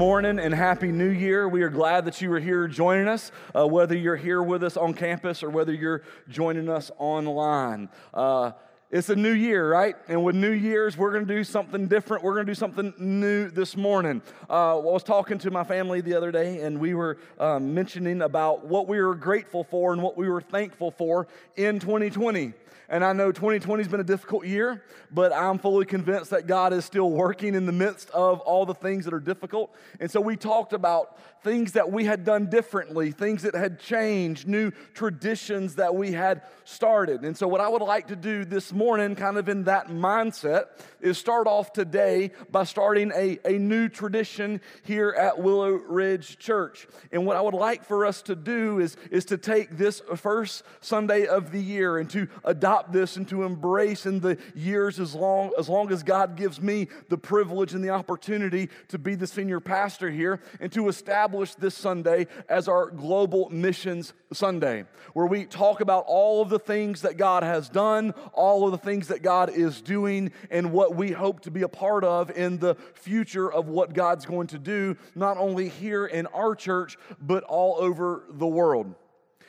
Morning and happy new year. We are glad that you are here joining us, uh, whether you're here with us on campus or whether you're joining us online. Uh, it's a new year, right? And with New Year's, we're going to do something different. We're going to do something new this morning. Uh, I was talking to my family the other day, and we were um, mentioning about what we were grateful for and what we were thankful for in 2020. And I know 2020 has been a difficult year, but I'm fully convinced that God is still working in the midst of all the things that are difficult. And so we talked about things that we had done differently, things that had changed, new traditions that we had started. And so, what I would like to do this morning, kind of in that mindset, is start off today by starting a, a new tradition here at Willow Ridge Church. And what I would like for us to do is, is to take this first Sunday of the year and to adopt this and to embrace in the years as long as, long as God gives me the privilege and the opportunity to be the senior pastor here and to establish established this Sunday as our Global Missions Sunday, where we talk about all of the things that God has done, all of the things that God is doing, and what we hope to be a part of in the future of what God's going to do, not only here in our church, but all over the world.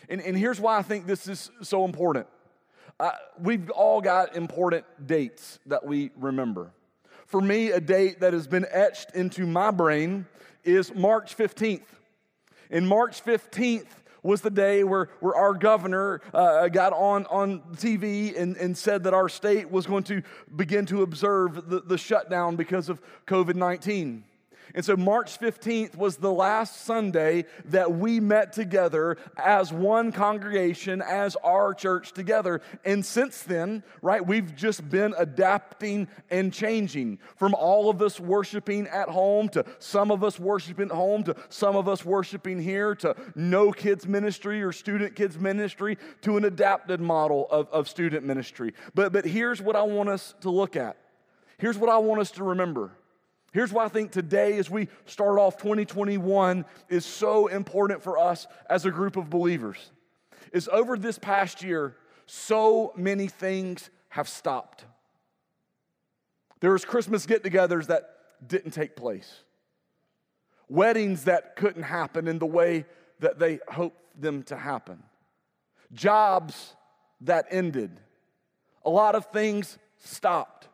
And, and here's why I think this is so important. Uh, we've all got important dates that we remember. For me, a date that has been etched into my brain is March 15th. And March 15th was the day where, where our governor uh, got on, on TV and, and said that our state was going to begin to observe the, the shutdown because of COVID 19. And so March 15th was the last Sunday that we met together as one congregation, as our church together. And since then, right, we've just been adapting and changing from all of us worshiping at home to some of us worshiping at home to some of us worshiping here to no kids ministry or student kids ministry to an adapted model of, of student ministry. But, but here's what I want us to look at. Here's what I want us to remember Here's why I think today, as we start off 2021, is so important for us as a group of believers. Is over this past year, so many things have stopped. There was Christmas get-togethers that didn't take place. Weddings that couldn't happen in the way that they hoped them to happen. Jobs that ended. A lot of things stopped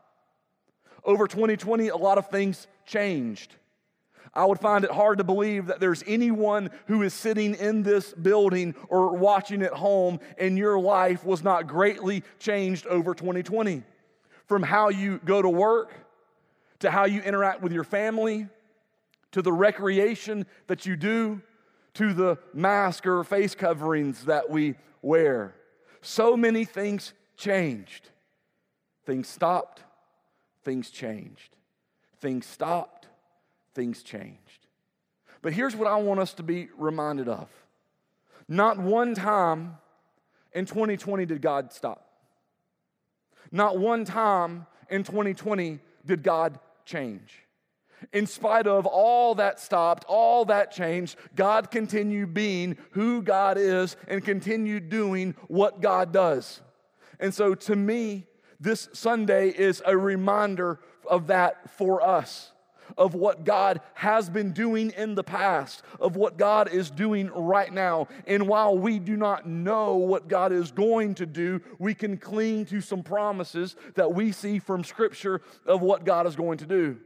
over 2020, a lot of things changed. I would find it hard to believe that there's anyone who is sitting in this building or watching at home and your life was not greatly changed over 2020. From how you go to work, to how you interact with your family, to the recreation that you do, to the mask or face coverings that we wear. So many things changed. Things stopped, things changed. Things stopped, things changed. But here's what I want us to be reminded of not one time in 2020 did God stop. Not one time in 2020 did God change. In spite of all that stopped, all that changed, God continued being who God is and continued doing what God does. And so to me, this Sunday is a reminder of that for us, of what God has been doing in the past, of what God is doing right now. And while we do not know what God is going to do, we can cling to some promises that we see from Scripture of what God is going to do.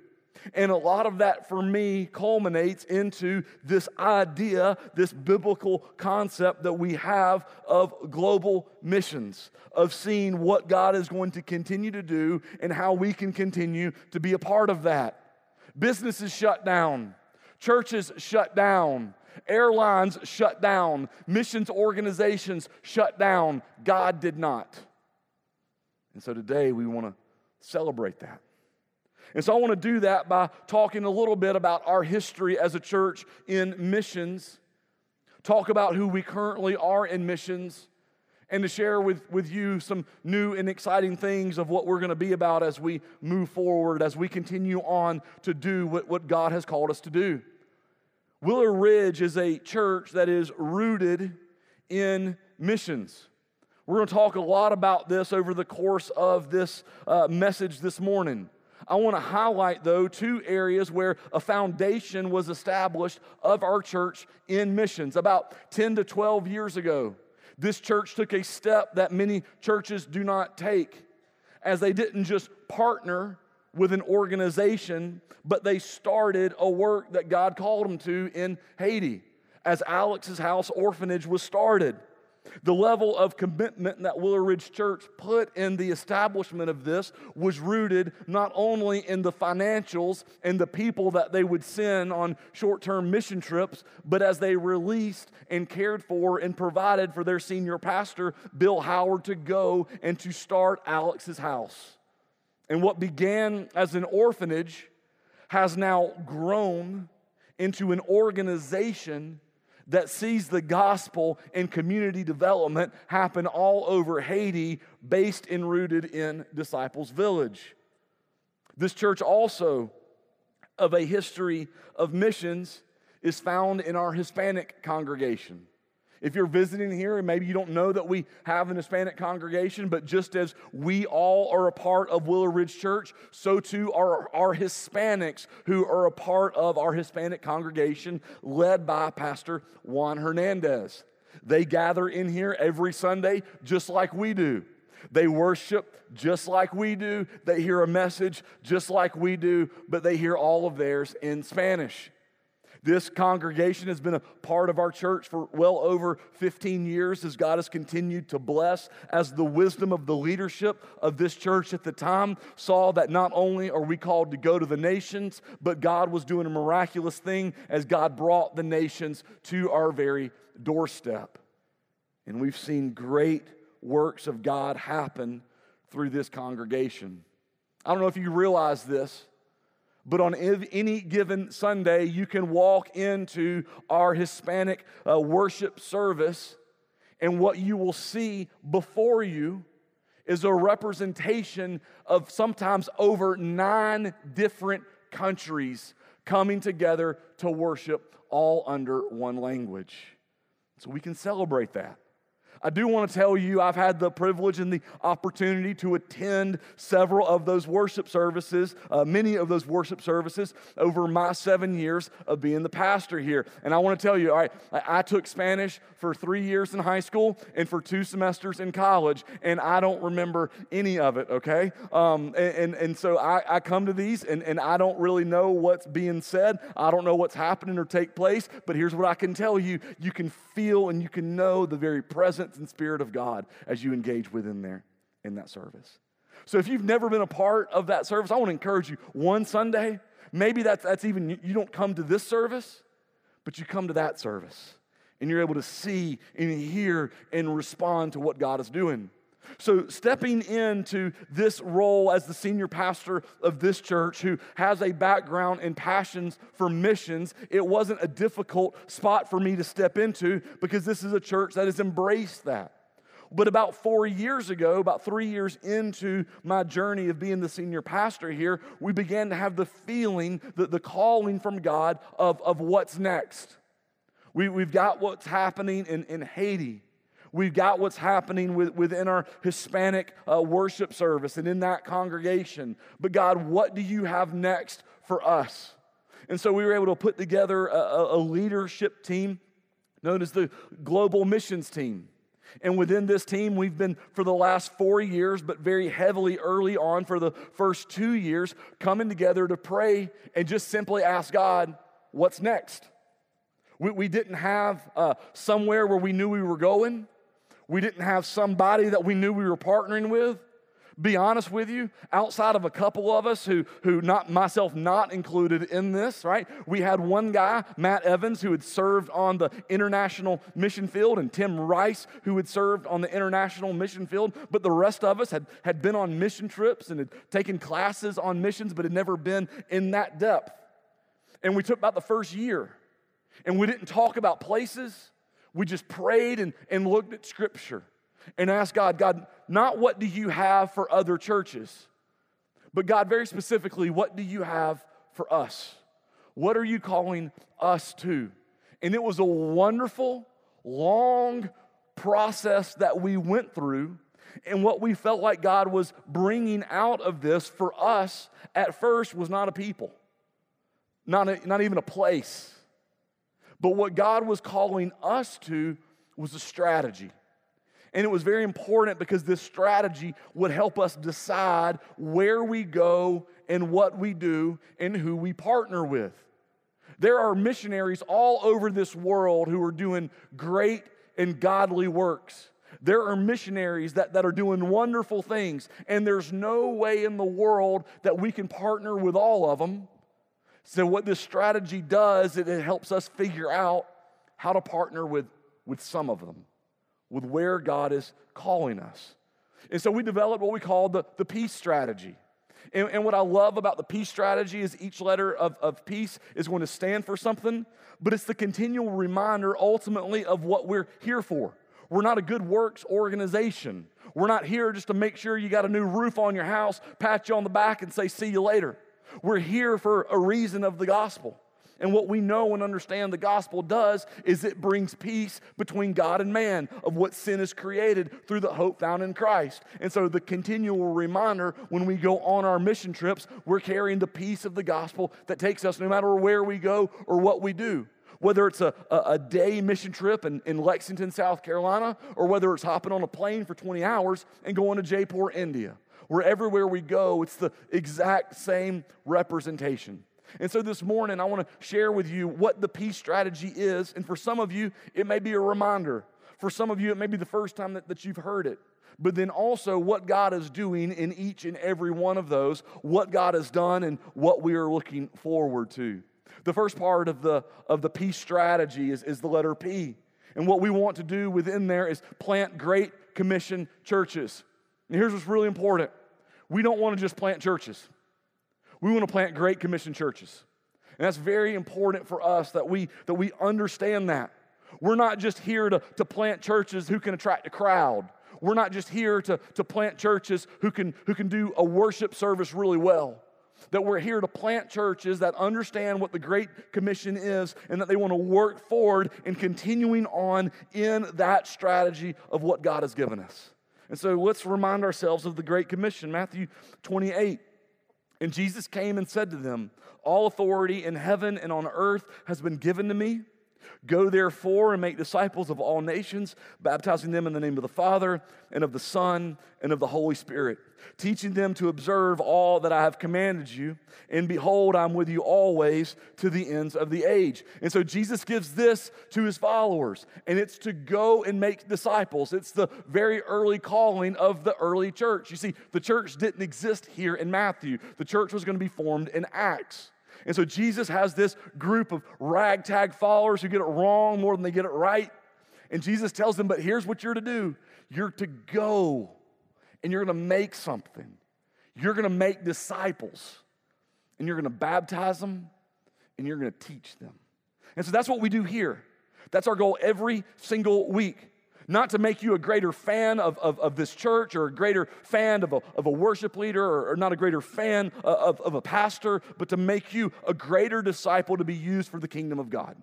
And a lot of that for me culminates into this idea, this biblical concept that we have of global missions, of seeing what God is going to continue to do and how we can continue to be a part of that. Businesses shut down, churches shut down, airlines shut down, missions organizations shut down. God did not. And so today we want to celebrate that. And so I want to do that by talking a little bit about our history as a church in missions, talk about who we currently are in missions, and to share with, with you some new and exciting things of what we're going to be about as we move forward, as we continue on to do what, what God has called us to do. Willow Ridge is a church that is rooted in missions. We're going to talk a lot about this over the course of this uh, message this morning. I want to highlight, though, two areas where a foundation was established of our church in missions. About 10 to 12 years ago, this church took a step that many churches do not take, as they didn't just partner with an organization, but they started a work that God called them to in Haiti, as Alex's House Orphanage was started. The level of commitment that Willow Ridge Church put in the establishment of this was rooted not only in the financials and the people that they would send on short term mission trips, but as they released and cared for and provided for their senior pastor, Bill Howard, to go and to start Alex's house. And what began as an orphanage has now grown into an organization that sees the gospel and community development happen all over Haiti, based and rooted in Disciples Village. This church also, of a history of missions, is found in our Hispanic congregation. If you're visiting here and maybe you don't know that we have an Hispanic congregation, but just as we all are a part of Willow Ridge Church, so too are our Hispanics who are a part of our Hispanic congregation led by Pastor Juan Hernandez. They gather in here every Sunday just like we do. They worship just like we do. They hear a message just like we do, but they hear all of theirs in Spanish. This congregation has been a part of our church for well over 15 years as God has continued to bless, as the wisdom of the leadership of this church at the time saw that not only are we called to go to the nations, but God was doing a miraculous thing as God brought the nations to our very doorstep. And we've seen great works of God happen through this congregation. I don't know if you realize this, but on any given Sunday, you can walk into our Hispanic uh, worship service, and what you will see before you is a representation of sometimes over nine different countries coming together to worship all under one language. So we can celebrate that. I do want to tell you, I've had the privilege and the opportunity to attend several of those worship services, uh, many of those worship services over my seven years of being the pastor here. And I want to tell you, all right, I, I took Spanish for three years in high school and for two semesters in college, and I don't remember any of it, okay? Um, and, and, and, so I, I come to these and, and I don't really know what's being said. I don't know what's happening or take place, but here's what I can tell you you can feel and you can know the very presence presence and spirit of God as you engage within there in that service. So if you've never been a part of that service, I want to encourage you one Sunday, maybe that's, that's even, you don't come to this service, but you come to that service and you're able to see and hear and respond to what God is doing. So, stepping into this role as the senior pastor of this church who has a background and passions for missions, it wasn't a difficult spot for me to step into because this is a church that has embraced that. But about four years ago, about three years into my journey of being the senior pastor here, we began to have the feeling, that the calling from God of, of what's next. We, we've got what's happening in, in Haiti. We've got what's happening with, within our Hispanic uh, worship service and in that congregation. But God, what do you have next for us? And so we were able to put together a, a leadership team known as the Global Missions Team. And within this team, we've been for the last four years, but very heavily early on for the first two years, coming together to pray and just simply ask God, what's next? We, we didn't have uh, somewhere where we knew we were going. We didn't have somebody that we knew we were partnering with. Be honest with you, outside of a couple of us who, who not myself not included in this, right? We had one guy, Matt Evans, who had served on the international mission field, and Tim Rice, who had served on the international mission field. But the rest of us had, had been on mission trips and had taken classes on missions, but had never been in that depth. And we took about the first year, and we didn't talk about places. We just prayed and, and looked at Scripture and asked God, God, not what do you have for other churches, but God, very specifically, what do you have for us? What are you calling us to? And it was a wonderful, long process that we went through. And what we felt like God was bringing out of this for us at first was not a people, not, a, not even a place. But what God was calling us to was a strategy. And it was very important because this strategy would help us decide where we go and what we do and who we partner with. There are missionaries all over this world who are doing great and godly works. There are missionaries that, that are doing wonderful things, and there's no way in the world that we can partner with all of them. So, what this strategy does, it, it helps us figure out how to partner with, with some of them, with where God is calling us. And so, we developed what we call the, the peace strategy. And, and, what I love about the peace strategy is each letter of, of peace is going to stand for something, but it's the continual reminder ultimately of what we're here for. We're not a good works organization. We're not here just to make sure you got a new roof on your house, pat you on the back, and say, see you later. We're here for a reason of the gospel. And what we know and understand the gospel does is it brings peace between God and man of what sin is created through the hope found in Christ. And so, the continual reminder when we go on our mission trips, we're carrying the peace of the gospel that takes us no matter where we go or what we do. Whether it's a, a, a day mission trip in, in Lexington, South Carolina, or whether it's hopping on a plane for 20 hours and going to Jaipur, India where everywhere we go, it's the exact same representation. And so this morning, I want to share with you what the peace strategy is. And for some of you, it may be a reminder. For some of you, it may be the first time that, that you've heard it. But then also what God is doing in each and every one of those, what God has done, and what we are looking forward to. The first part of the, of the peace strategy is, is the letter P. And what we want to do within there is plant great commission churches. And here's what's really important we don't want to just plant churches. We want to plant great commission churches. And that's very important for us that we, that we understand that. We're not just here to, to plant churches who can attract a crowd. We're not just here to, to plant churches who can, who can do a worship service really well. That we're here to plant churches that understand what the Great Commission is and that they want to work forward in continuing on in that strategy of what God has given us. And so let's remind ourselves of the Great Commission, Matthew 28. And Jesus came and said to them, All authority in heaven and on earth has been given to me. Go therefore and make disciples of all nations, baptizing them in the name of the Father and of the Son and of the Holy Spirit, teaching them to observe all that I have commanded you. And behold, I'm with you always to the ends of the age. And so Jesus gives this to his followers, and it's to go and make disciples. It's the very early calling of the early church. You see, the church didn't exist here in Matthew, the church was going to be formed in Acts. And so Jesus has this group of ragtag followers who get it wrong more than they get it right. And Jesus tells them, but here's what you're to do you're to go and you're going to make something. You're going to make disciples and you're going to baptize them and you're going to teach them. And so that's what we do here. That's our goal every single week not to make you a greater fan of, of, of, this church or a greater fan of a, of a worship leader or, or not a greater fan of, of a pastor, but to make you a greater disciple to be used for the kingdom of God.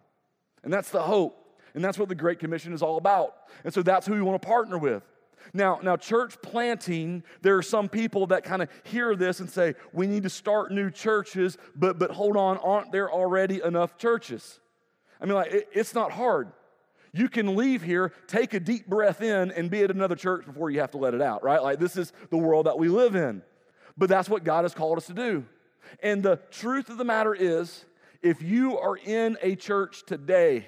And that's the hope. And that's what the Great Commission is all about. And so that's who we want to partner with. Now, now, church planting, there are some people that kind of hear this and say, we need to start new churches, but, but hold on, aren't there already enough churches? I mean, like, it, it's not hard. You can leave here, take a deep breath in, and be at another church before you have to let it out, right? Like, this is the world that we live in. But that's what God has called us to do. And the truth of the matter is, if you are in a church today,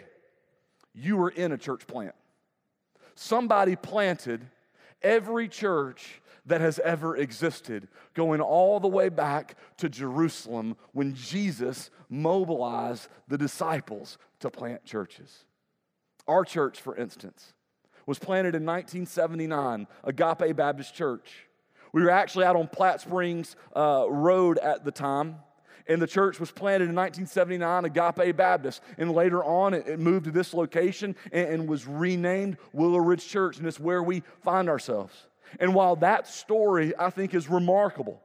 you are in a church plant. Somebody planted every church that has ever existed, going all the way back to Jerusalem when Jesus mobilized the disciples to plant churches. Our church, for instance, was planted in 1979, Agape Baptist Church. We were actually out on Platt Springs uh, Road at the time. And the church was planted in 1979, Agape Baptist. And later on, it, it moved to this location and, and was renamed Willow Ridge Church. And it's where we find ourselves. And while that story, I think, is remarkable,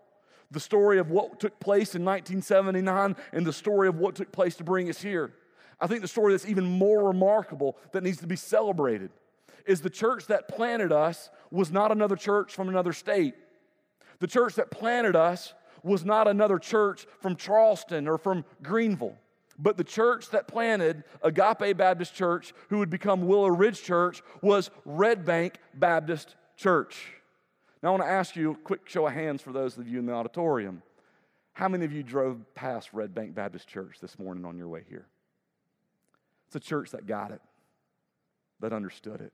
the story of what took place in 1979 and the story of what took place to bring us here, I think the story that's even more remarkable that needs to be celebrated is the church that planted us was not another church from another state. The church that planted us was not another church from Charleston or from Greenville. But the church that planted Agape Baptist Church, who would become Willow Ridge Church, was Red Bank Baptist Church. Now, I want to ask you a quick show of hands for those of you in the auditorium. How many of you drove past Red Bank Baptist Church this morning on your way here? It's a church that got it, that understood it.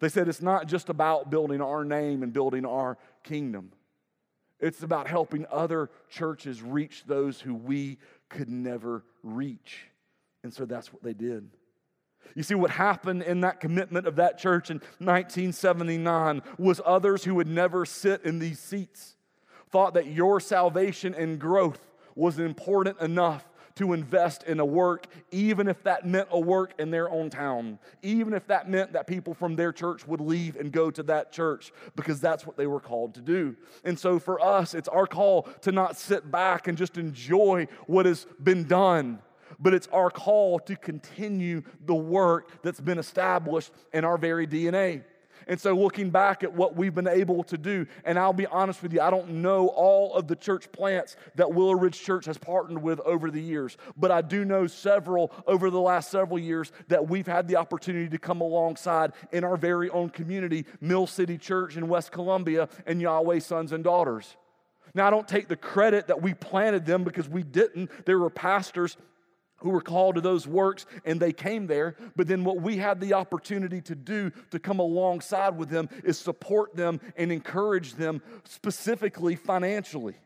They said it's not just about building our name and building our kingdom. It's about helping other churches reach those who we could never reach. And so that's what they did. You see, what happened in that commitment of that church in 1979 was others who would never sit in these seats thought that your salvation and growth was important enough to invest in a work, even if that meant a work in their own town, even if that meant that people from their church would leave and go to that church, because that's what they were called to do. And so for us, it's our call to not sit back and just enjoy what has been done but it's our call to continue the work that's been established in our very DNA. And so, looking back at what we've been able to do, and I'll be honest with you, I don't know all of the church plants that Willow Ridge Church has partnered with over the years, but I do know several over the last several years that we've had the opportunity to come alongside in our very own community, Mill City Church in West Columbia, and Yahweh Sons and Daughters. Now, I don't take the credit that we planted them because we didn't. There were pastors who were called to those works and they came there. But then what we had the opportunity to do to come alongside with them is support them and encourage them specifically financially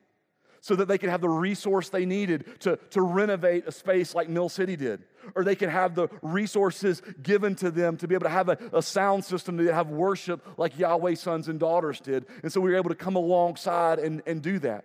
so that they could have the resource they needed to, to renovate a space like Mill City did. Or they could have the resources given to them to be able to have a, a sound system to have worship like Yahweh sons and daughters did. And so we were able to come alongside and, and do that.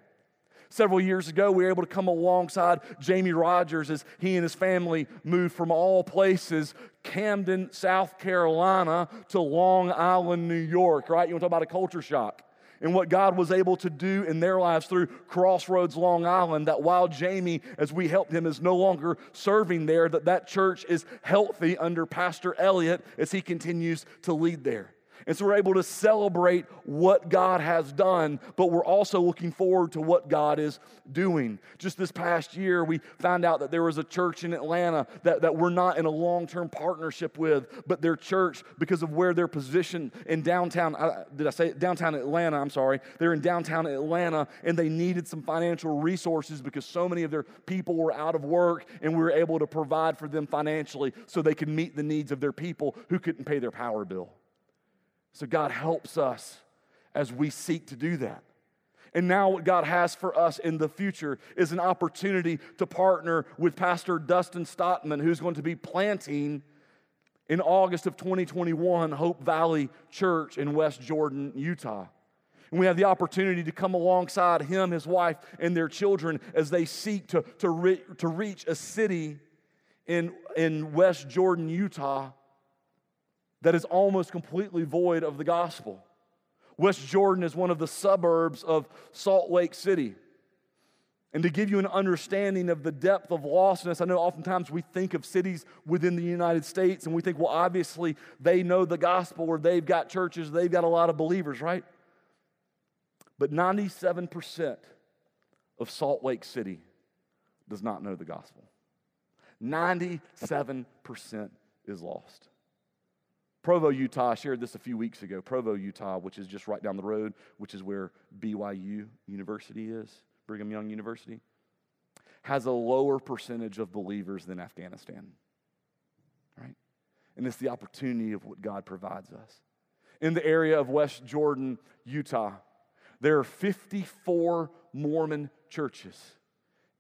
Several years ago, we were able to come alongside Jamie Rogers as he and his family moved from all places, Camden, South Carolina, to Long Island, New York, right? You want to talk about a culture shock? and what God was able to do in their lives through Crossroads Long Island that while Jamie as we helped him is no longer serving there that that church is healthy under Pastor Elliott as he continues to lead there. And so we're able to celebrate what God has done, but we're also looking forward to what God is doing. Just this past year, we found out that there was a church in Atlanta that, that we're not in a long term partnership with, but their church, because of where they're positioned in downtown, uh, did I say downtown Atlanta? I'm sorry. They're in downtown Atlanta and they needed some financial resources because so many of their people were out of work and we were able to provide for them financially so they could meet the needs of their people who couldn't pay their power bill. So God helps us as we seek to do that. And now, what God has for us in the future is an opportunity to partner with Pastor Dustin Stotman, who's going to be planting in August of 2021 Hope Valley Church in West Jordan, Utah. And we have the opportunity to come alongside him, his wife, and their children as they seek to, to, re- to reach a city in, in West Jordan, Utah that is almost completely void of the gospel. West Jordan is one of the suburbs of Salt Lake City. And to give you an understanding of the depth of lostness, I know oftentimes we think of cities within the United States and we think, well, obviously they know the gospel or they've got churches, they've got a lot of believers, right? But 97% of Salt Lake City does not know the gospel. 97% is lost. Provo, Utah, I shared this a few weeks ago. Provo, Utah, which is just right down the road, which is where BYU University is, Brigham Young University, has a lower percentage of believers than Afghanistan. Right? And it's the opportunity of what God provides us. In the area of West Jordan, Utah, there are 54 Mormon churches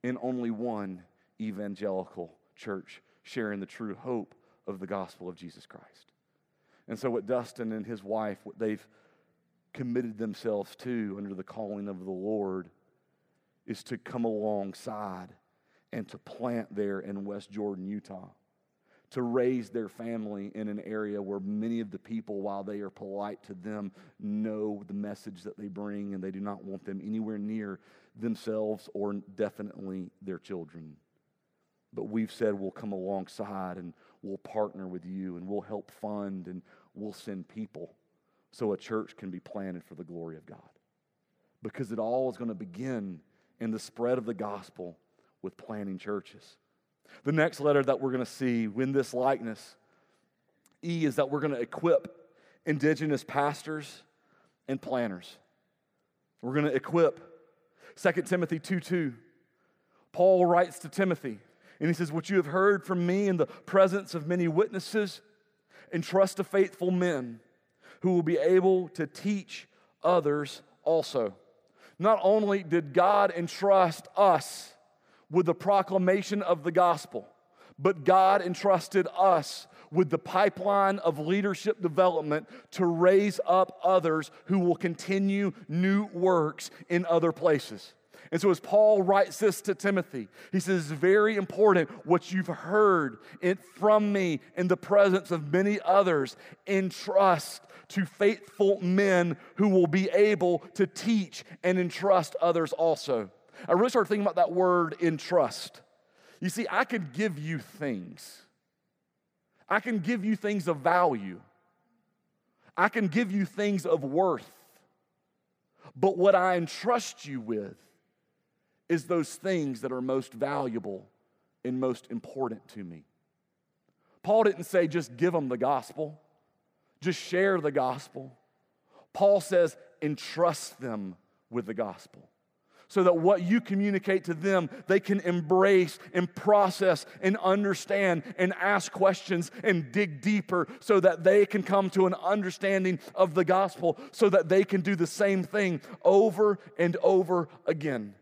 and only one evangelical church sharing the true hope of the gospel of Jesus Christ. And so, what Dustin and his wife, what they've committed themselves to under the calling of the Lord, is to come alongside and to plant there in West Jordan, Utah, to raise their family in an area where many of the people, while they are polite to them, know the message that they bring and they do not want them anywhere near themselves or definitely their children. But we've said we'll come alongside and we'll partner with you and we'll help fund and we'll send people so a church can be planted for the glory of God. Because it all is going to begin in the spread of the gospel with planting churches. The next letter that we're going to see in this likeness, E, is that we're going to equip indigenous pastors and planters. We're going to equip 2 Timothy 2 2. Paul writes to Timothy, and he says, What you have heard from me in the presence of many witnesses, entrust to faithful men who will be able to teach others also. Not only did God entrust us with the proclamation of the gospel, but God entrusted us with the pipeline of leadership development to raise up others who will continue new works in other places. And so, as Paul writes this to Timothy, he says, It's very important what you've heard from me in the presence of many others. Entrust to faithful men who will be able to teach and entrust others also. I really started thinking about that word entrust. You see, I could give you things, I can give you things of value, I can give you things of worth. But what I entrust you with is those things that are most valuable and most important to me. Paul didn't say just give them the gospel, just share the gospel. Paul says entrust them with the gospel so that what you communicate to them, they can embrace and process and understand and ask questions and dig deeper so that they can come to an understanding of the gospel so that they can do the same thing over and over again.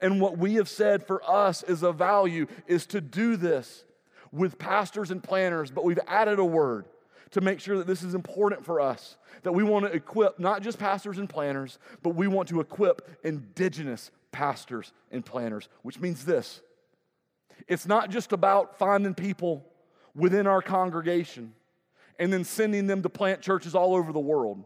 And what we have said for us is a value is to do this with pastors and planters, but we've added a word to make sure that this is important for us. That we want to equip not just pastors and planters, but we want to equip indigenous pastors and planners, which means this it's not just about finding people within our congregation and then sending them to plant churches all over the world.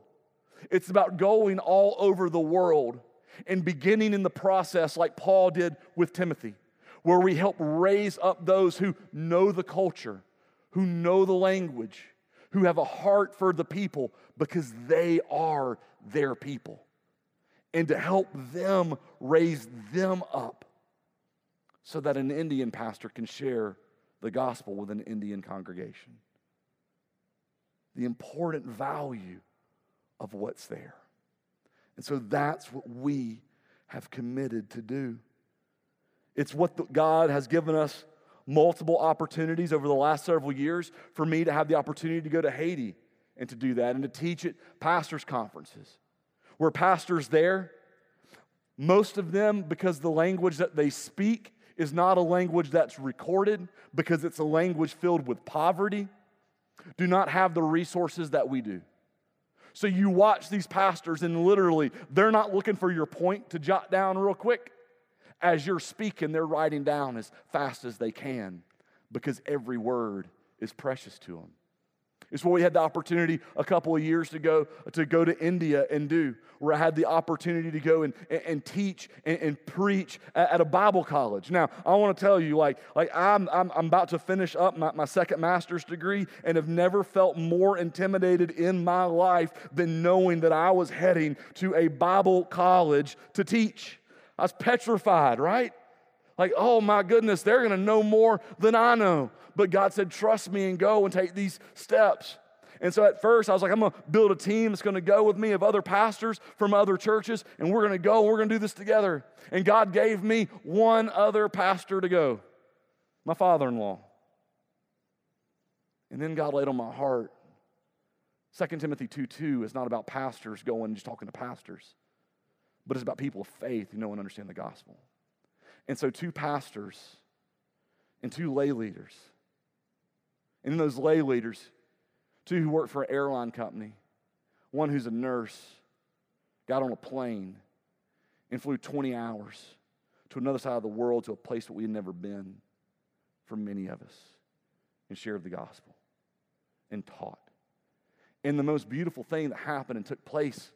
It's about going all over the world and beginning in the process like Paul did with Timothy, where we help raise up those who know the culture, who know the language, who have a heart for the people because they are their people, and to help them raise them up so that an Indian pastor can share the gospel with an Indian congregation. The important value of what's there. And so that's what we have committed to do. It's what the, God has given us multiple opportunities over the last several years for me to have the opportunity to go to Haiti and to do that and to teach at pastors' conferences. Where pastors there, most of them, because the language that they speak is not a language that's recorded, because it's a language filled with poverty, do not have the resources that we do. So you watch these pastors, and literally, they're not looking for your point to jot down real quick as you're speaking, they're writing down as fast as they can because every word is precious to them. It's what we had the opportunity a couple of years ago to go to India and do, where I had the opportunity to go and, and, and teach and, and preach at, at, a Bible college. Now, I want to tell you, like, like I'm, I'm, I'm about to finish up my, my second master's degree and have never felt more intimidated in my life than knowing that I was heading to a Bible college to teach. I was petrified, right? Like, oh my goodness, they're going to know more than I know. But God said, trust me and go and take these steps. And so at first, I was like, I'm going to build a team that's going to go with me of other pastors from other churches, and we're going to go and we're going to do this together. And God gave me one other pastor to go my father in law. And then God laid on my heart 2 Timothy 2 2 is not about pastors going and just talking to pastors but it's about people of faith who know and understand the gospel. And so, two pastors and two lay leaders. And those lay leaders, two who work for an airline company, one who's a nurse, got on a plane and flew 20 hours to another side of the world, to a place that we had never been for many of us, and shared the gospel and taught. And the most beautiful thing that happened and took place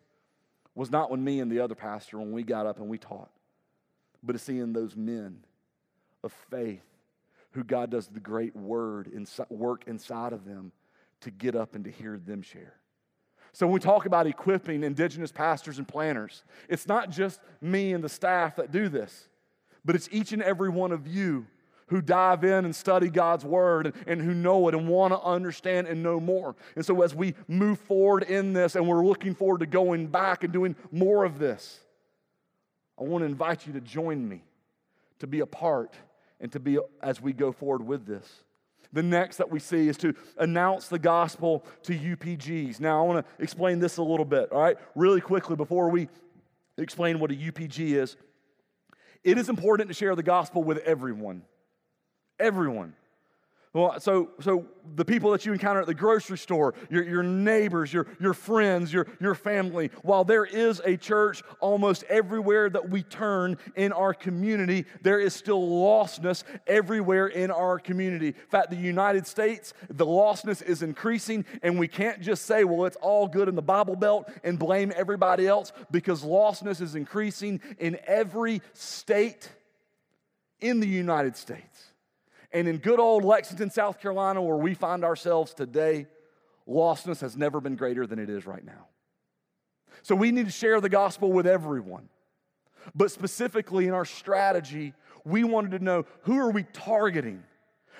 was not when me and the other pastor, when we got up and we taught, but it's seeing those men of faith who God does the great word and work inside of them to get up and to hear them share. So when we talk about equipping indigenous pastors and planters, it's not just me and the staff that do this, but it's each and every one of you who dive in and study God's word and, and who know it and want to understand and know more. And so as we move forward in this and we're looking forward to going back and doing more of this, I want to invite you to join me to be a part and to be as we go forward with this. The next that we see is to announce the gospel to UPGs. Now, I want to explain this a little bit, all right? Really quickly before we explain what a UPG is. It is important to share the gospel with everyone. Everyone. Well, so, so the people that you encounter at the grocery store, your, your neighbors, your, your friends, your, your family, while there is a church almost everywhere that we turn in our community, there is still lostness everywhere in our community. In fact, the United States, the lostness is increasing, and we can't just say, well, it's all good in the Bible Belt and blame everybody else because lostness is increasing in every state in the United States. And in good old Lexington, South Carolina, where we find ourselves today, lostness has never been greater than it is right now. So we need to share the gospel with everyone. But specifically in our strategy, we wanted to know who are we targeting?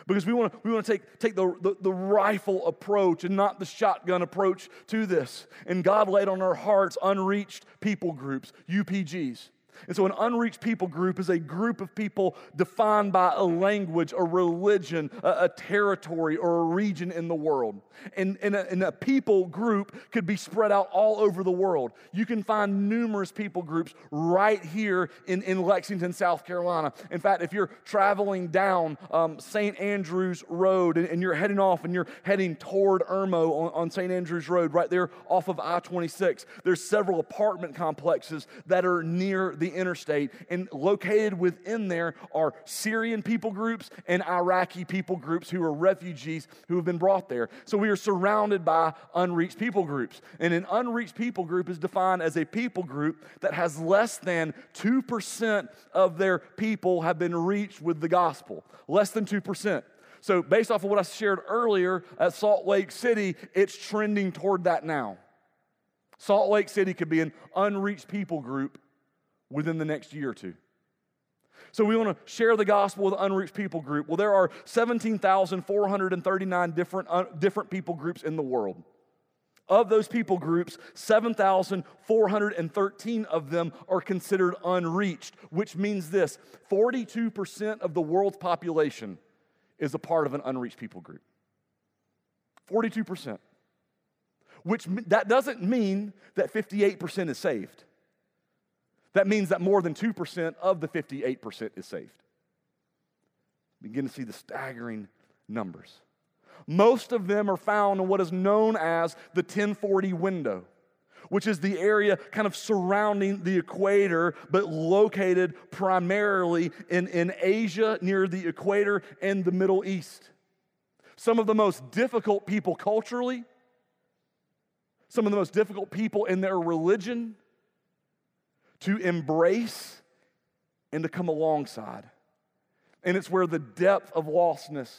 Because we want to, we want to take, take the, the, the rifle approach and not the shotgun approach to this. And God laid on our hearts unreached people groups, UPGs. And so, an unreached people group is a group of people defined by a language, a religion, a, a territory, or a region in the world. And, and, a, and a people group could be spread out all over the world. You can find numerous people groups right here in, in Lexington, South Carolina. In fact, if you're traveling down um, St. Andrews Road and, and, you're heading off and you're heading toward Irmo on, on St. Andrews Road, right there off of I 26, there's several apartment complexes that are near the interstate. And located within there are Syrian people groups and Iraqi people groups who are refugees who have been brought there. So we are surrounded by unreached people groups. And an unreached people group is defined as a people group that has less than 2% of their people have been reached with the gospel. Less than 2%. So, based off of what I shared earlier at Salt Lake City, it's trending toward that now. Salt Lake City could be an unreached people group within the next year or two. So we want to share the gospel with unreached people group. Well, there are 17,439 different, uh, different people groups in the world. Of those people groups, 7,413 of them are considered unreached, which means this 42% of the world's population is a part of an unreached people group. 42%. Which that doesn't mean that 58% is saved. That means that more than 2% of the 58% is saved. Begin to see the staggering numbers. Most of them are found in what is known as the 1040 window, which is the area kind of surrounding the equator, but located primarily in, in Asia near the equator and the Middle East. Some of the most difficult people culturally, some of the most difficult people in their religion, to embrace and to come alongside. And it's where the depth of lostness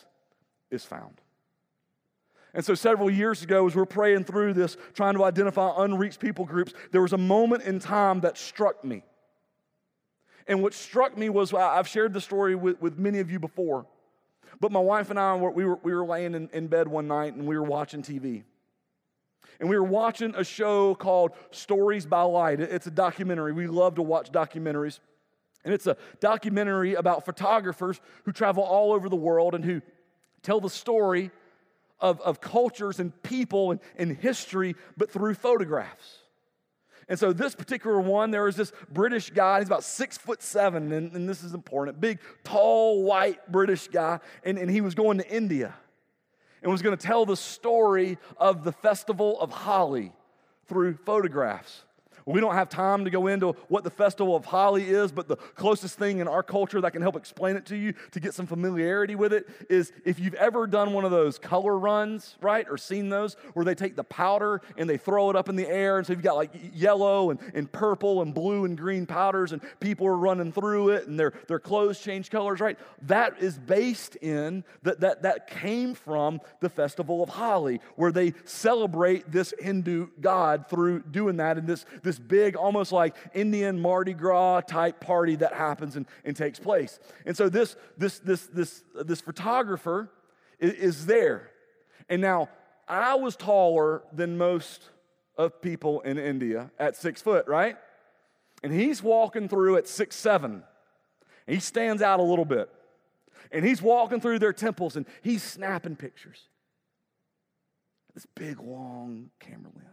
is found. And so, several years ago, as we are praying through this, trying to identify unreached people groups, there was a moment in time that struck me. And what struck me was I've shared the story with, with many of you before, but my wife and I, we were, we were laying in, in bed one night and we were watching TV and we were watching a show called Stories by Light. It's a documentary. We love to watch documentaries. And it's a documentary about photographers who travel all over the world and who tell the story of, of cultures and people and, and history, but through photographs. And so, this particular one, there was this British guy, he's about six foot seven, and, and this is important, big, tall, white British guy, and, and he was going to India and was going to tell the story of the festival of Holi through photographs. We don't have time to go into what the Festival of Holi is, but the closest thing in our culture that can help explain it to you to get some familiarity with it is if you've ever done one of those color runs, right, or seen those where they take the powder and they throw it up in the air. And so you've got like yellow and, and purple and blue and green powders, and people are running through it and their, their clothes change colors, right? That is based in, that, that, that came from the Festival of Holi, where they celebrate this Hindu god through doing that in this, this this big, almost like Indian Mardi Gras type party that happens and, and takes place. And so this, this, this, this, this photographer is, is there. And now I was taller than most of people in India at six foot, right? And he's walking through at six seven. He stands out a little bit. And he's walking through their temples and he's snapping pictures. This big, long camera lens.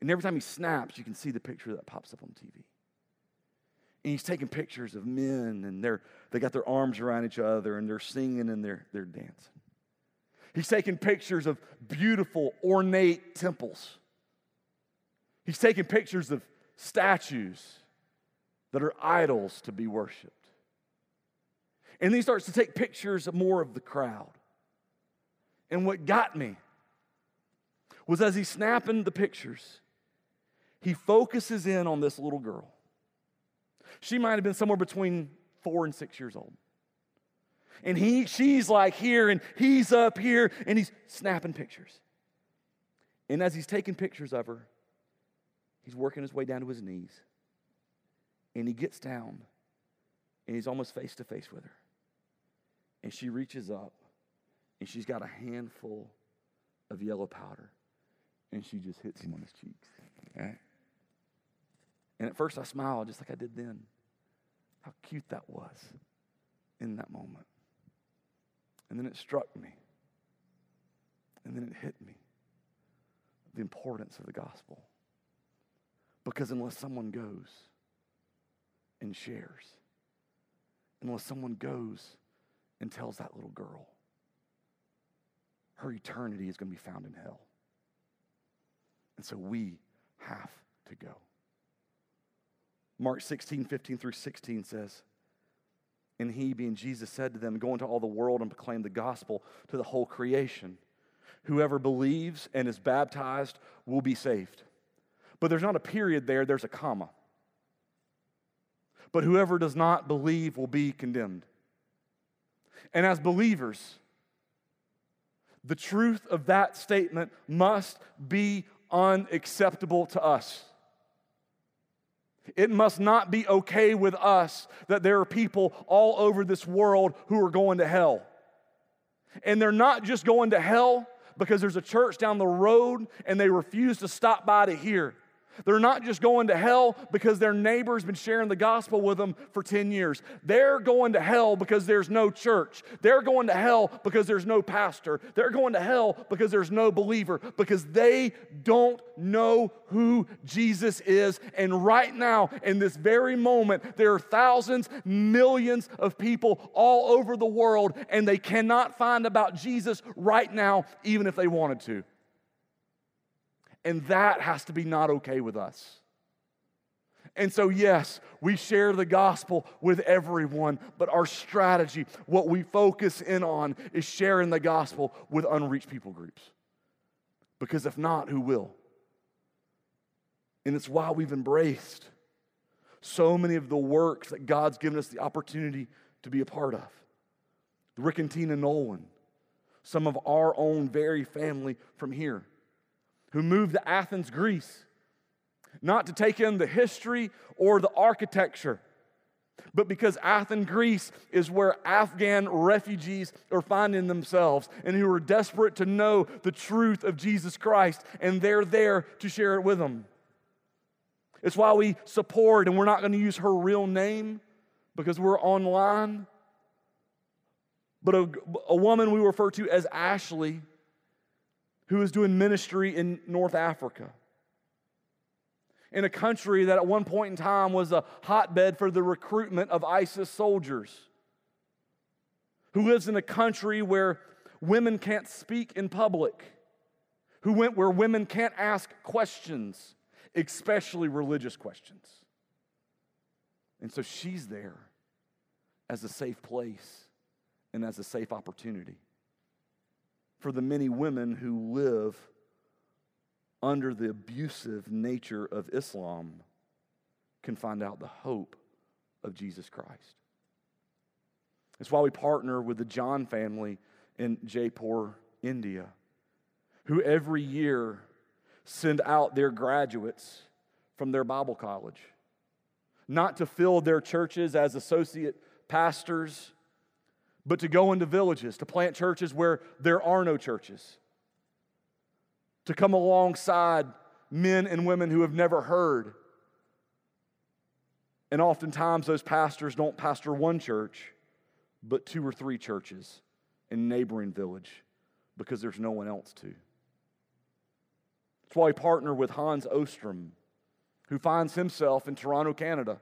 And every time he snaps, you can see the picture that pops up on TV. And he's taking pictures of men, and they're, they got their arms around each other, and they're singing and they're, they're dancing. He's taking pictures of beautiful, ornate temples. He's taking pictures of statues that are idols to be worshiped. And then he starts to take pictures of more of the crowd. And what got me was as he's snapping the pictures, he focuses in on this little girl. She might have been somewhere between four and six years old. And he, she's like here, and he's up here, and he's snapping pictures. And as he's taking pictures of her, he's working his way down to his knees. And he gets down, and he's almost face to face with her. And she reaches up, and she's got a handful of yellow powder, and she just hits him on his cheeks. And at first I smiled just like I did then. How cute that was in that moment. And then it struck me. And then it hit me the importance of the gospel. Because unless someone goes and shares, unless someone goes and tells that little girl, her eternity is going to be found in hell. And so we have to go. Mark 16, 15 through 16 says, And he, being Jesus, said to them, Go into all the world and proclaim the gospel to the whole creation. Whoever believes and is baptized will be saved. But there's not a period there, there's a comma. But whoever does not believe will be condemned. And as believers, the truth of that statement must be unacceptable to us. It must not be okay with us that there are people all over this world who are going to hell. And they're not just going to hell because there's a church down the road and they refuse to stop by to hear. They're not just going to hell because their neighbor's been sharing the gospel with them for 10 years. They're going to hell because there's no church. They're going to hell because there's no pastor. They're going to hell because there's no believer because they don't know who Jesus is. And right now, in this very moment, there are thousands, millions of people all over the world, and they cannot find about Jesus right now, even if they wanted to. And that has to be not okay with us. And so, yes, we share the gospel with everyone, but our strategy, what we focus in on, is sharing the gospel with unreached people groups. Because if not, who will? And it's why we've embraced so many of the works that God's given us the opportunity to be a part of. Rick and Tina Nolan, some of our own very family from here who moved to Athens, Greece, not to take in the history or the architecture, but because Athens, Greece is where Afghan refugees are finding themselves and who are desperate to know the truth of Jesus Christ, and they're there to share it with them. It's why we support, and we're not going to use her real name because we're online, but a, a woman we refer to as Ashley who was doing ministry in North Africa. In a country that at one point in time was a hotbed for the recruitment of ISIS soldiers. Who lives in a country where women can't speak in public. Who went where women can't ask questions. especially religious questions. And so she's there as a safe place and as a safe opportunity for the many women who live under the abusive nature of Islam can find out the hope of Jesus Christ. It's why we partner with the John family in Jaipur, India, who every year send out their graduates from their Bible college, not to fill their churches as associate pastors, but to go into villages, to plant churches where there are no churches, to come alongside men and women who have never heard. And oftentimes, those pastors don't pastor one church, but two or three churches in neighboring village because there's no one else to. That's why we partner with Hans Ostrom, who finds himself in Toronto, Canada.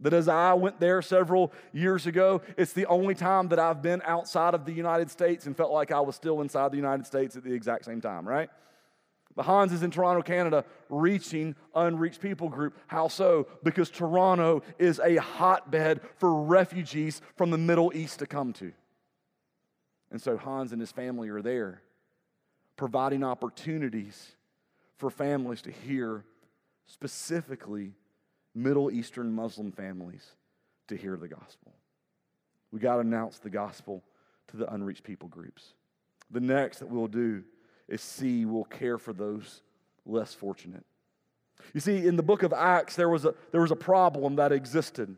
That as I went there several years ago, it's the only time that I've been outside of the United States and felt like I was still inside the United States at the exact same time, right? But Hans is in Toronto, Canada, reaching unreached people group. How so? Because Toronto is a hotbed for refugees from the Middle East to come to. And so Hans and his family are there, providing opportunities for families to hear, specifically Middle Eastern Muslim families, to hear the gospel. We got to announce the gospel to the unreached people groups. The next that we'll do is see, we'll care for those less fortunate. You see, in the book of Acts, there was a, there was a problem that existed.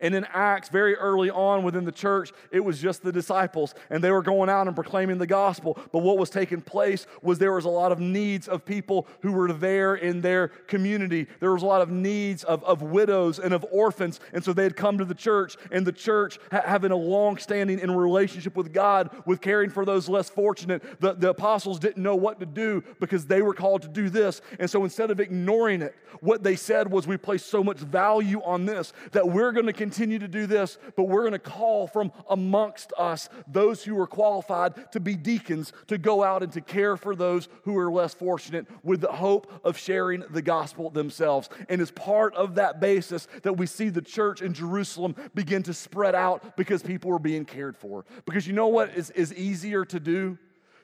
And in Acts, very early on within the church, it was just the disciples, and they were going out and proclaiming the gospel. But what was taking place was there was a lot of needs of people who were there in their community. There was a lot of needs of, of widows and of orphans. And so they had come to the church, and the church, ha- having a long standing in relationship with God, with caring for those less fortunate, the, the apostles didn't know what to do because they were called to do this. And so instead of ignoring it, what they said was, We place so much value on this that we're going to continue to do this, but we're going to call from amongst us those who are qualified to be deacons to go out and to care for those who are less fortunate with the hope of sharing the gospel themselves. And as part of that basis, that we see the church in Jerusalem begin to spread out because people are being cared for. Because you know what is, is easier to do?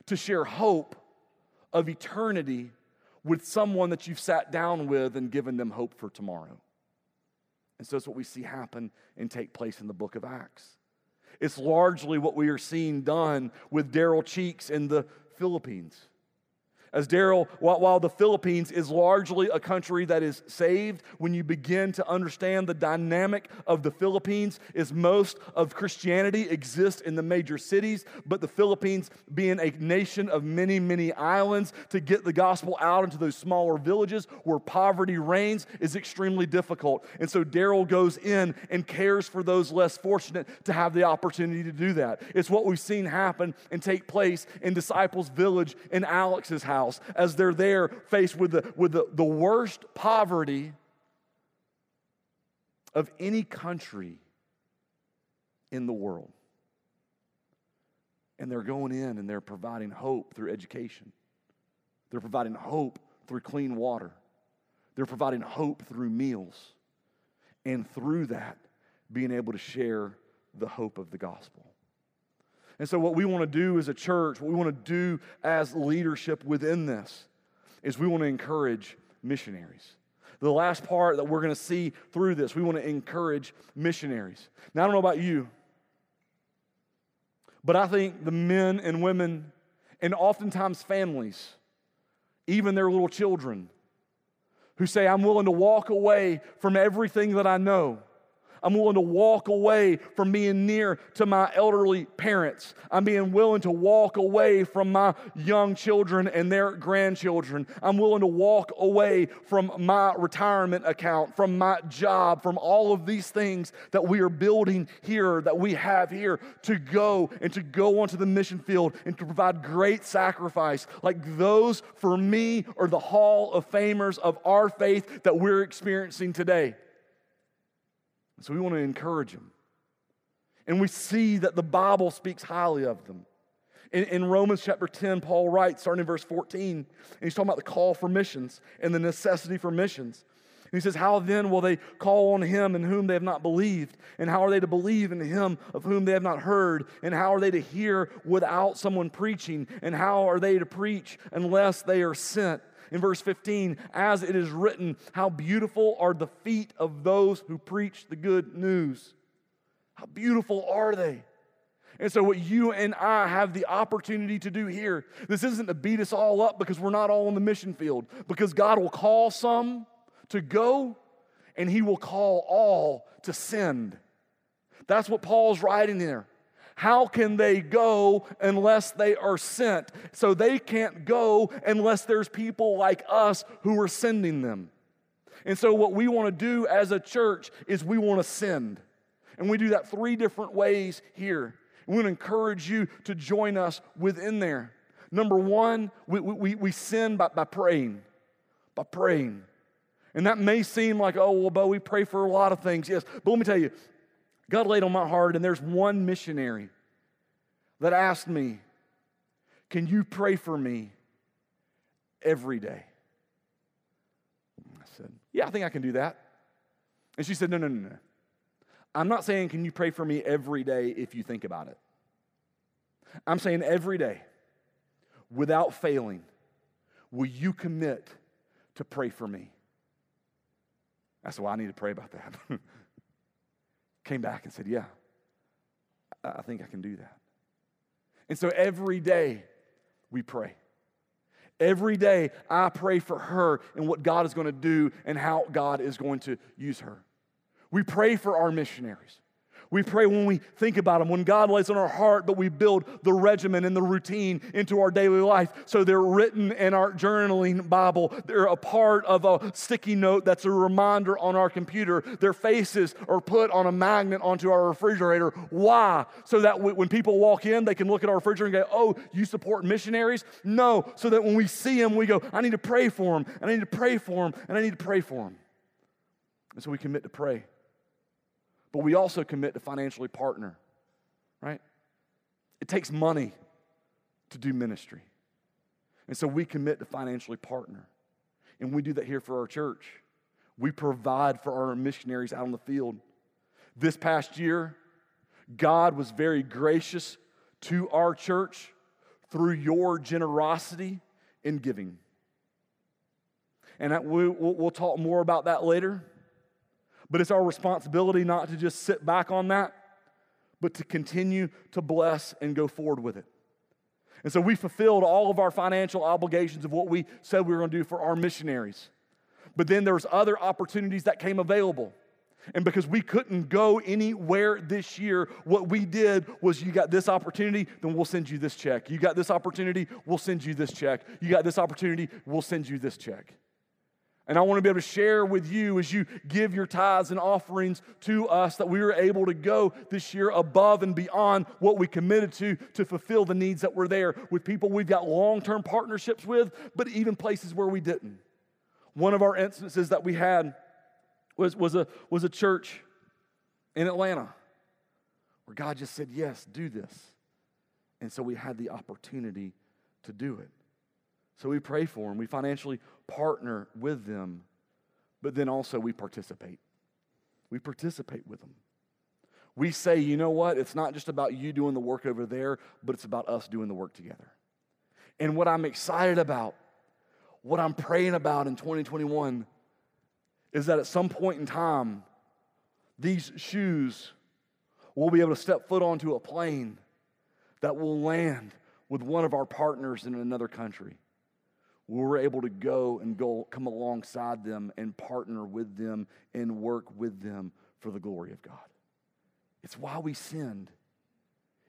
To share hope of eternity with someone that you've sat down with and given them hope for tomorrow. And so that's what we see happen and take place in the book of Acts. It's largely what we are seeing done with Daryl Cheeks in the Philippines. As Daryl, while the Philippines is largely a country that is saved, when you begin to understand the dynamic of the Philippines, is most of Christianity exists in the major cities, but the Philippines being a nation of many, many islands, to get the gospel out into those smaller villages where poverty reigns is extremely difficult. And so Daryl goes in and cares for those less fortunate to have the opportunity to do that. It's what we've seen happen and take place in Disciples Village in Alex's house house as they're there faced with the, with the, the worst poverty of any country in the world. And they're going in and they're providing hope through education. They're providing hope through clean water. They're providing hope through meals. And through that, being able to share the hope of the gospel. And so, what we want to do as a church, what we want to do as leadership within this, is we want to encourage missionaries. The last part that we're going to see through this, we want to encourage missionaries. Now, I don't know about you, but I think the men and women, and oftentimes families, even their little children, who say, I'm willing to walk away from everything that I know I'm willing to walk away from being near to my elderly parents. I'm being willing to walk away from my young children and their grandchildren. I'm willing to walk away from my retirement account, from my job, from all of these things that we are building here, that we have here to go and to go onto the mission field and to provide great sacrifice. Like those for me are the hall of famers of our faith that we're experiencing today. So we want to encourage them. And we see that the Bible speaks highly of them. In, in, Romans chapter 10, Paul writes, starting in verse 14, and he's talking about the call for missions and the necessity for missions. And he says, How then will they call on him in whom they have not believed? And how are they to believe in him of whom they have not heard? And how are they to hear without someone preaching? And how are they to preach unless they are sent? In verse 15, as it is written, How beautiful are the feet of those who preach the good news. How beautiful are they? And so, what you and I have the opportunity to do here, this isn't to beat us all up because we're not all in the mission field, because God will call some to go and He will call all to send. That's what Paul's writing there. How can they go unless they are sent? So they can't go unless there's people like us who are sending them. And so, what we want to do as a church is we want to send. And we do that three different ways here. We want to encourage you to join us within there. Number one, we, we, we sin by, by praying. By praying. And that may seem like, oh, well, Bo, we pray for a lot of things. Yes. But let me tell you, God laid on my heart, and there's one missionary that asked me, Can you pray for me every day? I said, Yeah, I think I can do that. And she said, No, no, no, no. I'm not saying, Can you pray for me every day if you think about it? I'm saying every day, without failing, will you commit to pray for me? That's why I need to pray about that. Came back and said, Yeah, I think I can do that. And so every day we pray. Every day I pray for her and what God is going to do and how God is going to use her. We pray for our missionaries. We pray when we think about them, when God lays on our heart, but we build the regimen and the routine into our daily life. So they're written in our journaling Bible. They're a part of a sticky note that's a reminder on our computer. Their faces are put on a magnet onto our refrigerator. Why? So that when people walk in, they can look at our refrigerator and go, Oh, you support missionaries? No. So that when we see them, we go, I need to pray for them, and I need to pray for them, and I need to pray for them. And so we commit to pray. But we also commit to financially partner, right? It takes money to do ministry. And so we commit to financially partner. And we do that here for our church. We provide for our missionaries out on the field. This past year, God was very gracious to our church through your generosity in giving. And we'll talk more about that later. But it's our responsibility not to just sit back on that, but to continue to bless and go forward with it. And so we fulfilled all of our financial obligations of what we said we were going to do for our missionaries. But then there's other opportunities that came available. And because we couldn't go anywhere this year, what we did was you got this opportunity, then we'll send you this check. You got this opportunity, we'll send you this check. You got this opportunity, we'll send you this check. And I want to be able to share with you as you give your tithes and offerings to us that we were able to go this year above and beyond what we committed to to fulfill the needs that were there with people we've got long term partnerships with, but even places where we didn't. One of our instances that we had was, was, a, was a church in Atlanta where God just said, Yes, do this. And so we had the opportunity to do it. So we pray for them, we financially partner with them, but then also we participate. We participate with them. We say, you know what? It's not just about you doing the work over there, but it's about us doing the work together. And what I'm excited about, what I'm praying about in 2021, is that at some point in time, these shoes will be able to step foot onto a plane that will land with one of our partners in another country we're able to go and go come alongside them and partner with them and work with them for the glory of God. It's why we send.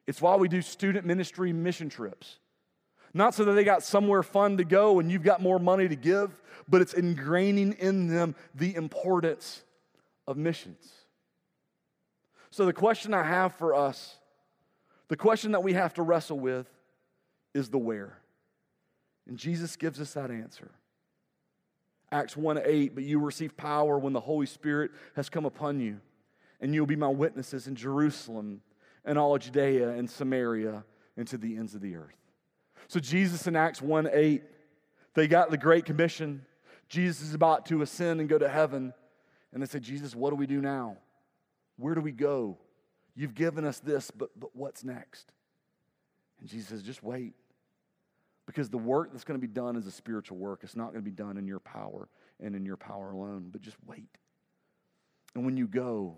It's why we do student ministry mission trips. Not so that they got somewhere fun to go and you've got more money to give, but it's ingraining in them the importance of missions. So, the question I have for us, the question that we have to wrestle with is the where. And Jesus gives us that answer. Acts 1 8, but you receive power when the Holy Spirit has come upon you, and you'll be my witnesses in Jerusalem and all of Judea and Samaria and to the ends of the earth. So, Jesus in Acts 1 8, they got the Great Commission. Jesus is about to ascend and go to heaven. And they said, Jesus, what do we do now? Where do we go? You've given us this, but, but what's next? And Jesus says, just wait. Because the work that's going to be done is a spiritual work. It's not going to be done in your power and in your power alone, but just wait. And when you go,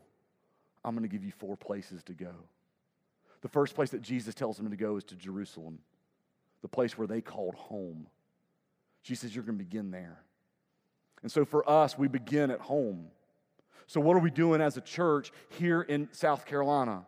I'm going to give you four places to go. The first place that Jesus tells them to go is to Jerusalem, the place where they called home. Jesus says, You're going to begin there. And so for us, we begin at home. So, what are we doing as a church here in South Carolina?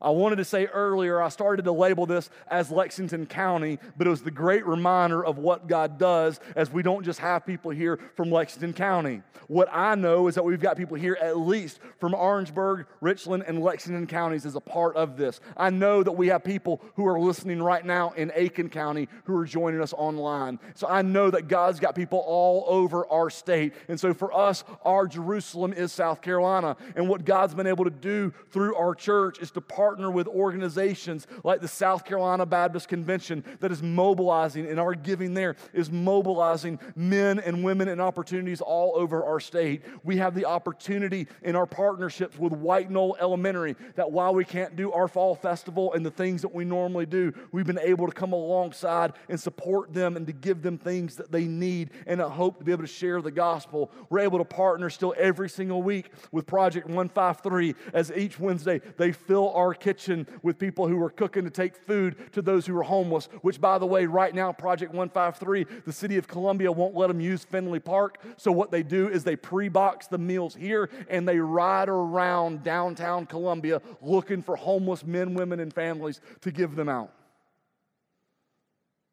I wanted to say earlier, I started to label this as Lexington County, but it was the great reminder of what God does as we don't just have people here from Lexington County. What I know is that we've got people here at least from Orangeburg, Richland, and Lexington counties as a part of this. I know that we have people who are listening right now in Aiken County who are joining us online. So I know that God's got people all over our state. And so for us, our Jerusalem is South Carolina. And what God's been able to do through our church is to partner partner with organizations like the South Carolina Baptist Convention that is mobilizing, and our giving there is mobilizing men and women and opportunities all over our state. We have the opportunity in our partnerships with White Knoll Elementary that while we can't do our fall festival and the things that we normally do, we've been able to come alongside and support them and to give them things that they need and a hope to be able to share the gospel. We're able to partner still every single week with Project 153 as each Wednesday they fill our kitchen with people who were cooking to take food to those who were homeless, which, by the way, right now, Project 153, the city of Columbia won't let them use Finley Park. So, what they do is they pre box the meals here and they ride around downtown Columbia looking for homeless men, women, and families to give them out.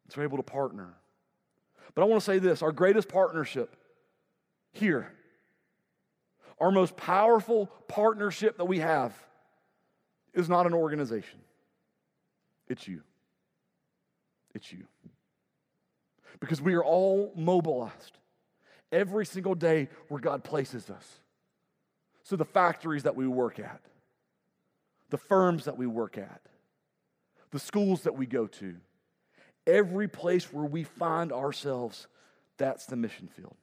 So, we're able to partner. But I want to say this our greatest partnership here, our most powerful partnership that we have is not an organization, it's you. It's you. Because we are all mobilized every single day where God places us. So, the factories that we work at, the firms that we work at, the schools that we go to, every place where we find ourselves, that's the mission field.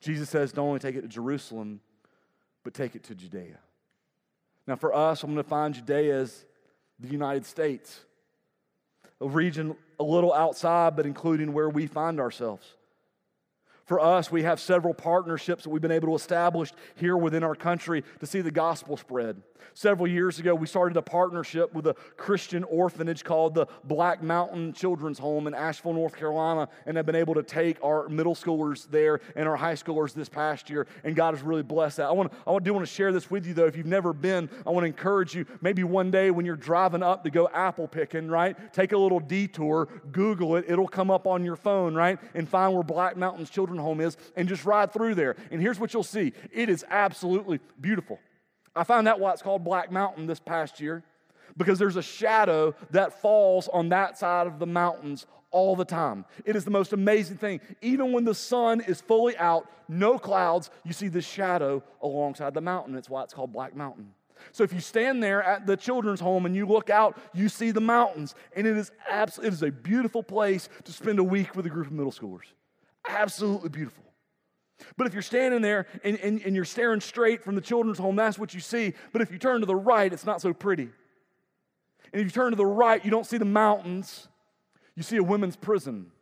Jesus says, don't only take it to Jerusalem, but take it to Judea. Now, for us, I'm going to find Judea as the United States, a region a little outside, but including where we find ourselves. For us, we have several partnerships that we've been able to establish here within our country to see the gospel spread. Several years ago, we started a partnership with a Christian orphanage called the Black Mountain Children's Home in Asheville, North Carolina, and have been able to take our middle schoolers there and our high schoolers this past year, and God has really blessed that. I, want I do want to share this with you, though. If you've never been, I want to encourage you maybe one day when you're driving up to go apple picking, right? Take a little detour, Google it, it'll come up on your phone, right? And find where Black Mountains Children's home is and just ride through there. And here's what you'll see it is absolutely beautiful. I found out why it's called Black Mountain this past year because there's a shadow that falls on that side of the mountains all the time. It is the most amazing thing. Even when the sun is fully out, no clouds, you see this shadow alongside the mountain. It's why it's called Black Mountain. So if you stand there at the children's home and you look out, you see the mountains, and it is absolutely it is a beautiful place to spend a week with a group of middle schoolers absolutely beautiful. But if you're standing there and, and, and, you're staring straight from the children's home, that's what you see. But if you turn to the right, it's not so pretty. And if you turn to the right, you don't see the mountains, you see a women's prison.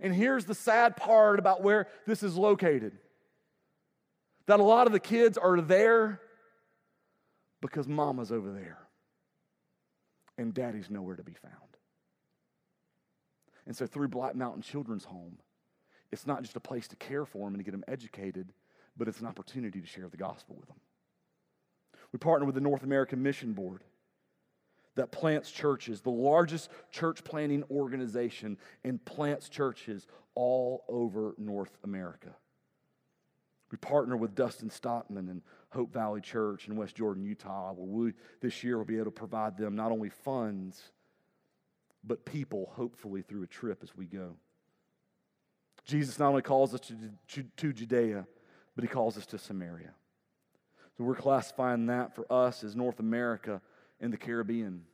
And here's the sad part about where this is located that a lot of the kids are there because mama's over there and daddy's nowhere to be found. And so, through Black Mountain Children's Home, it's not just a place to care for them and to get them educated, but it's an opportunity to share the gospel with them. We partner with the North American Mission Board that plants churches, the largest church planting organization, and plants churches all over North America. We partner with Dustin Stockman and Hope Valley Church in West Jordan, Utah, where we this year will be able to provide them not only funds but people, hopefully, through a trip as we go. Jesus not only calls us to, to Judea, but he calls us to Samaria. So we're classifying that for us as North America and the Caribbean.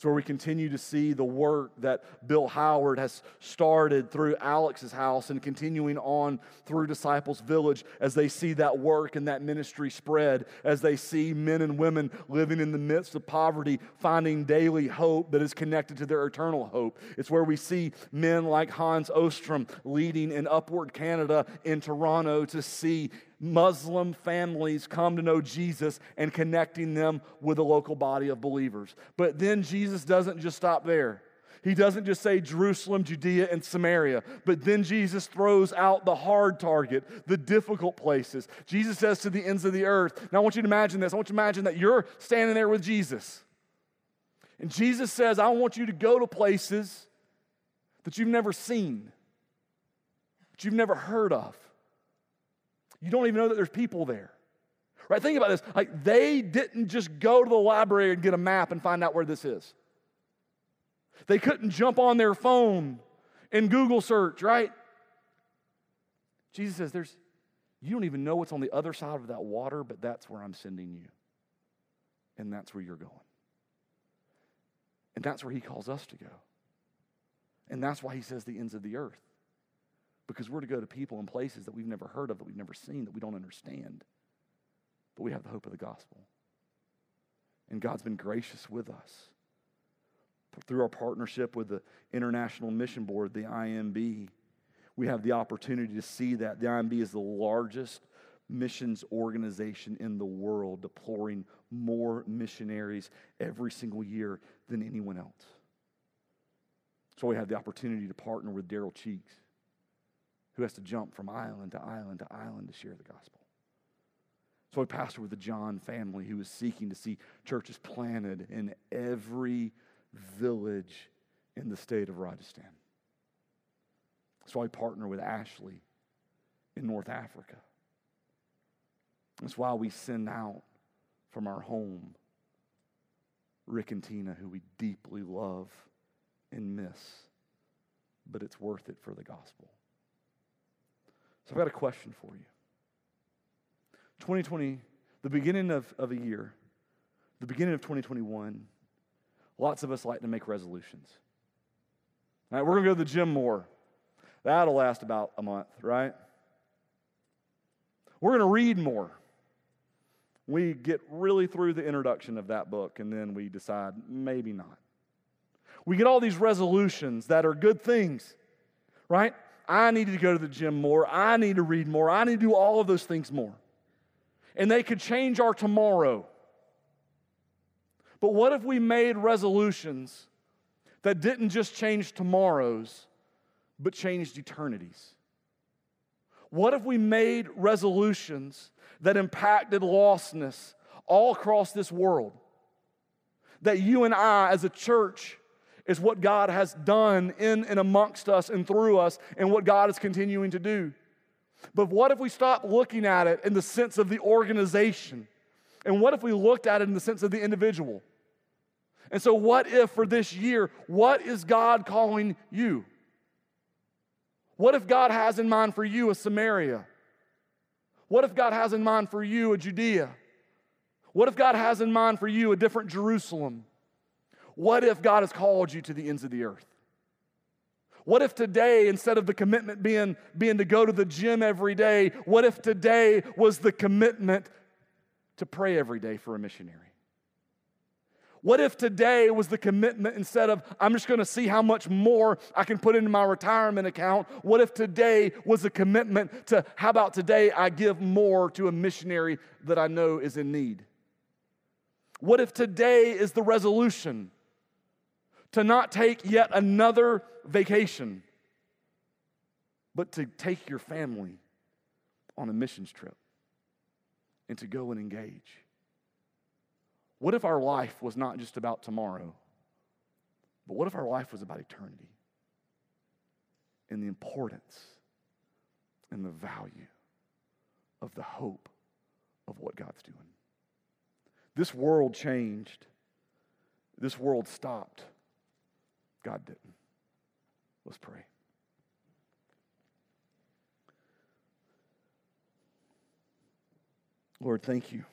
It's where we continue to see the work that Bill Howard has started through Alex's house and continuing on through Disciples Village as they see that work and that ministry spread, as they see men and women living in the midst of poverty, finding daily hope that is connected to their eternal hope. It's where we see men like Hans Ostrom leading in Upward Canada in Toronto to see Muslim families come to know Jesus and connecting them with a local body of believers. But then Jesus doesn't just stop there. He doesn't just say Jerusalem, Judea, and Samaria, but then Jesus throws out the hard target, the difficult places. Jesus says to the ends of the earth. Now, I want you to imagine this. I want you to imagine that you're standing there with Jesus. And Jesus says, I want you to go to places that you've never seen, that you've never heard of. You don't even know that there's people there. Right? Think about this. Like they didn't just go to the library and get a map and find out where this is. They couldn't jump on their phone and Google search, right? Jesus says there's you don't even know what's on the other side of that water, but that's where I'm sending you. And that's where you're going. And that's where he calls us to go. And that's why he says the ends of the earth because we're to go to people and places that we've never heard of, that we've never seen, that we don't understand. But we have the hope of the gospel. And God's been gracious with us. Through our partnership with the International Mission Board, the IMB, we have the opportunity to see that. The IMB is the largest missions organization in the world, deploying more missionaries every single year than anyone else. So we have the opportunity to partner with Daryl Cheeks who has to jump from island to island to island to share the gospel. So I pastor with the John family who is seeking to see churches planted in every village in the state of Rajasthan. So I partner with Ashley in North Africa. That's why we send out from our home Rick and Tina, who we deeply love and miss, but it's worth it for the gospel. So I've got a question for you. 2020, the beginning of, of a year, the beginning of 2021, lots of us like to make resolutions. All right, we're going to go to the gym more. That'll last about a month, right? We're going to read more. We get really through the introduction of that book and then we decide maybe not. We get all these resolutions that are good things, right? I need to go to the gym more. I need to read more. I need to do all of those things more. And they could change our tomorrow. But what if we made resolutions that didn't just change tomorrows, but changed eternities? What if we made resolutions that impacted lostness all across this world? That you and I, as a church, is what God has done in and amongst us and through us and what God is continuing to do. But what if we stop looking at it in the sense of the organization? And what if we looked at it in the sense of the individual? And so, what if for this year, what is God calling you? What if God has in mind for you a Samaria? What if God has in mind for you a Judea? What if God has in mind for you a different Jerusalem? What if God has called you to the ends of the earth? What if today, instead of the commitment being, being to go to the gym every day, what if today was the commitment to pray every day for a missionary? What if today was the commitment instead of, I'm just to see how much more I can put into my retirement account? What if today was a commitment to, how about today I give more to a missionary that I know is in need? What if today is the resolution to not take yet another vacation, but to take your family on a missions trip and to go and engage. What if our life was not just about tomorrow, but what if our life was about eternity and the importance and the value of the hope of what God's doing? This world changed, this world stopped God didn't. Let's pray. Lord, thank you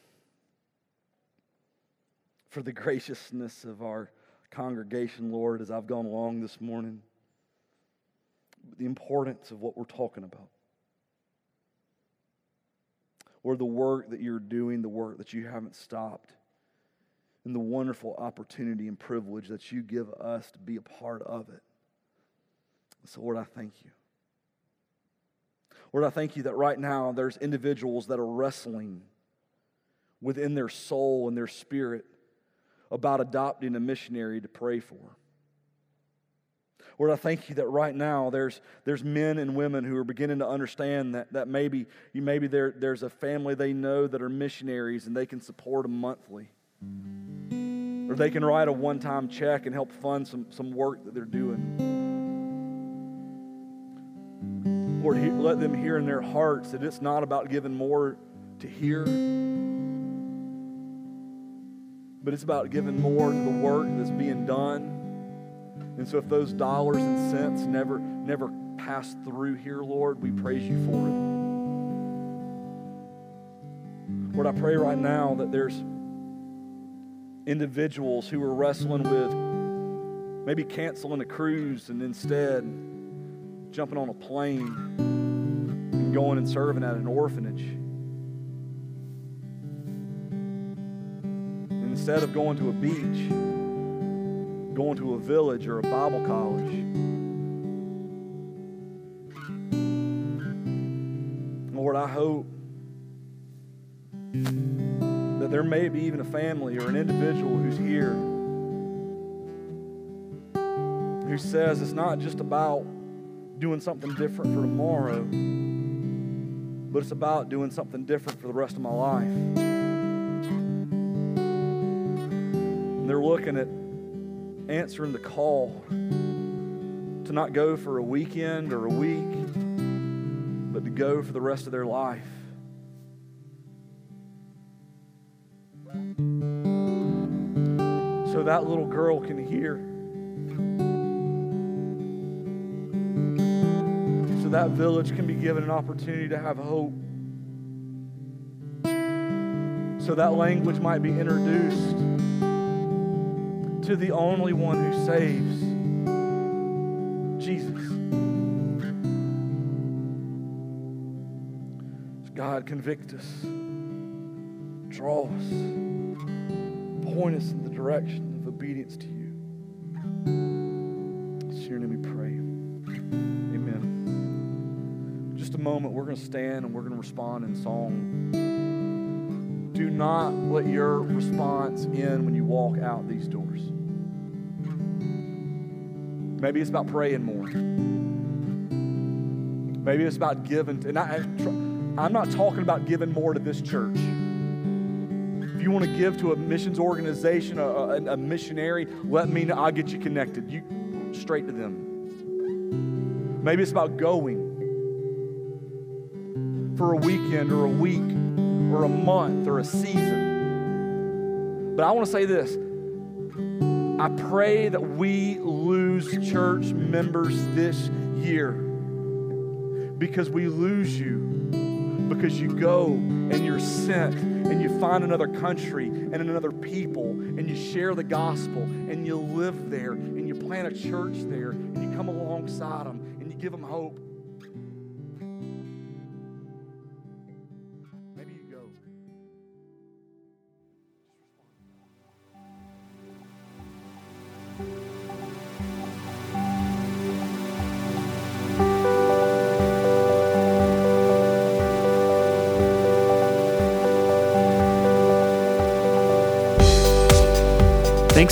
for the graciousness of our congregation, Lord, as I've gone along this morning, the importance of what we're talking about. Or the work that you're doing, the work that you haven't stopped, and the wonderful opportunity and privilege that you give us to be a part of it. So, Lord, I thank you. Lord, I thank you that right now there's individuals that are wrestling within their soul and their spirit about adopting a missionary to pray for. Lord, I thank you that right now there's, there's men and women who are beginning to understand that, that maybe, maybe there, there's a family they know that are missionaries and they can support them monthly. Or they can write a one time check and help fund some, some work that they're doing. Lord, let them hear in their hearts that it's not about giving more to hear, but it's about giving more to the work that's being done. And so if those dollars and cents never, never pass through here, Lord, we praise you for it. Lord, I pray right now that there's individuals who were wrestling with maybe canceling a cruise and instead jumping on a plane and going and serving at an orphanage. And instead of going to a beach, going to a village or a Bible college. Lord, I hope there may be even a family or an individual who's here who says it's not just about doing something different for tomorrow, but it's about doing something different for the rest of my life. And they're looking at answering the call to not go for a weekend or a week, but to go for the rest of their life. That little girl can hear so that village can be given an opportunity to have hope. So that language might be introduced to the only one who saves Jesus. God, convict us, draw us, point us in the direction obedience to you. It's your name we pray Amen. Just a moment, we're going to stand and we're going to respond in song. Do not let your response end when you walk out these doors. Maybe it's about praying more. Maybe it's about giving. And I, I'm not talking about giving more to this church. You want to give to a missions organization, a, a, a missionary, let me know. I'll get you connected. You straight to them. Maybe it's about going for a weekend or a week or a month or a season. But I want to say this I pray that we lose church members this year because we lose you because you go and you're sent and you find another country and another people and you share the gospel and you live there and you plant a church there and you come alongside them and you give them hope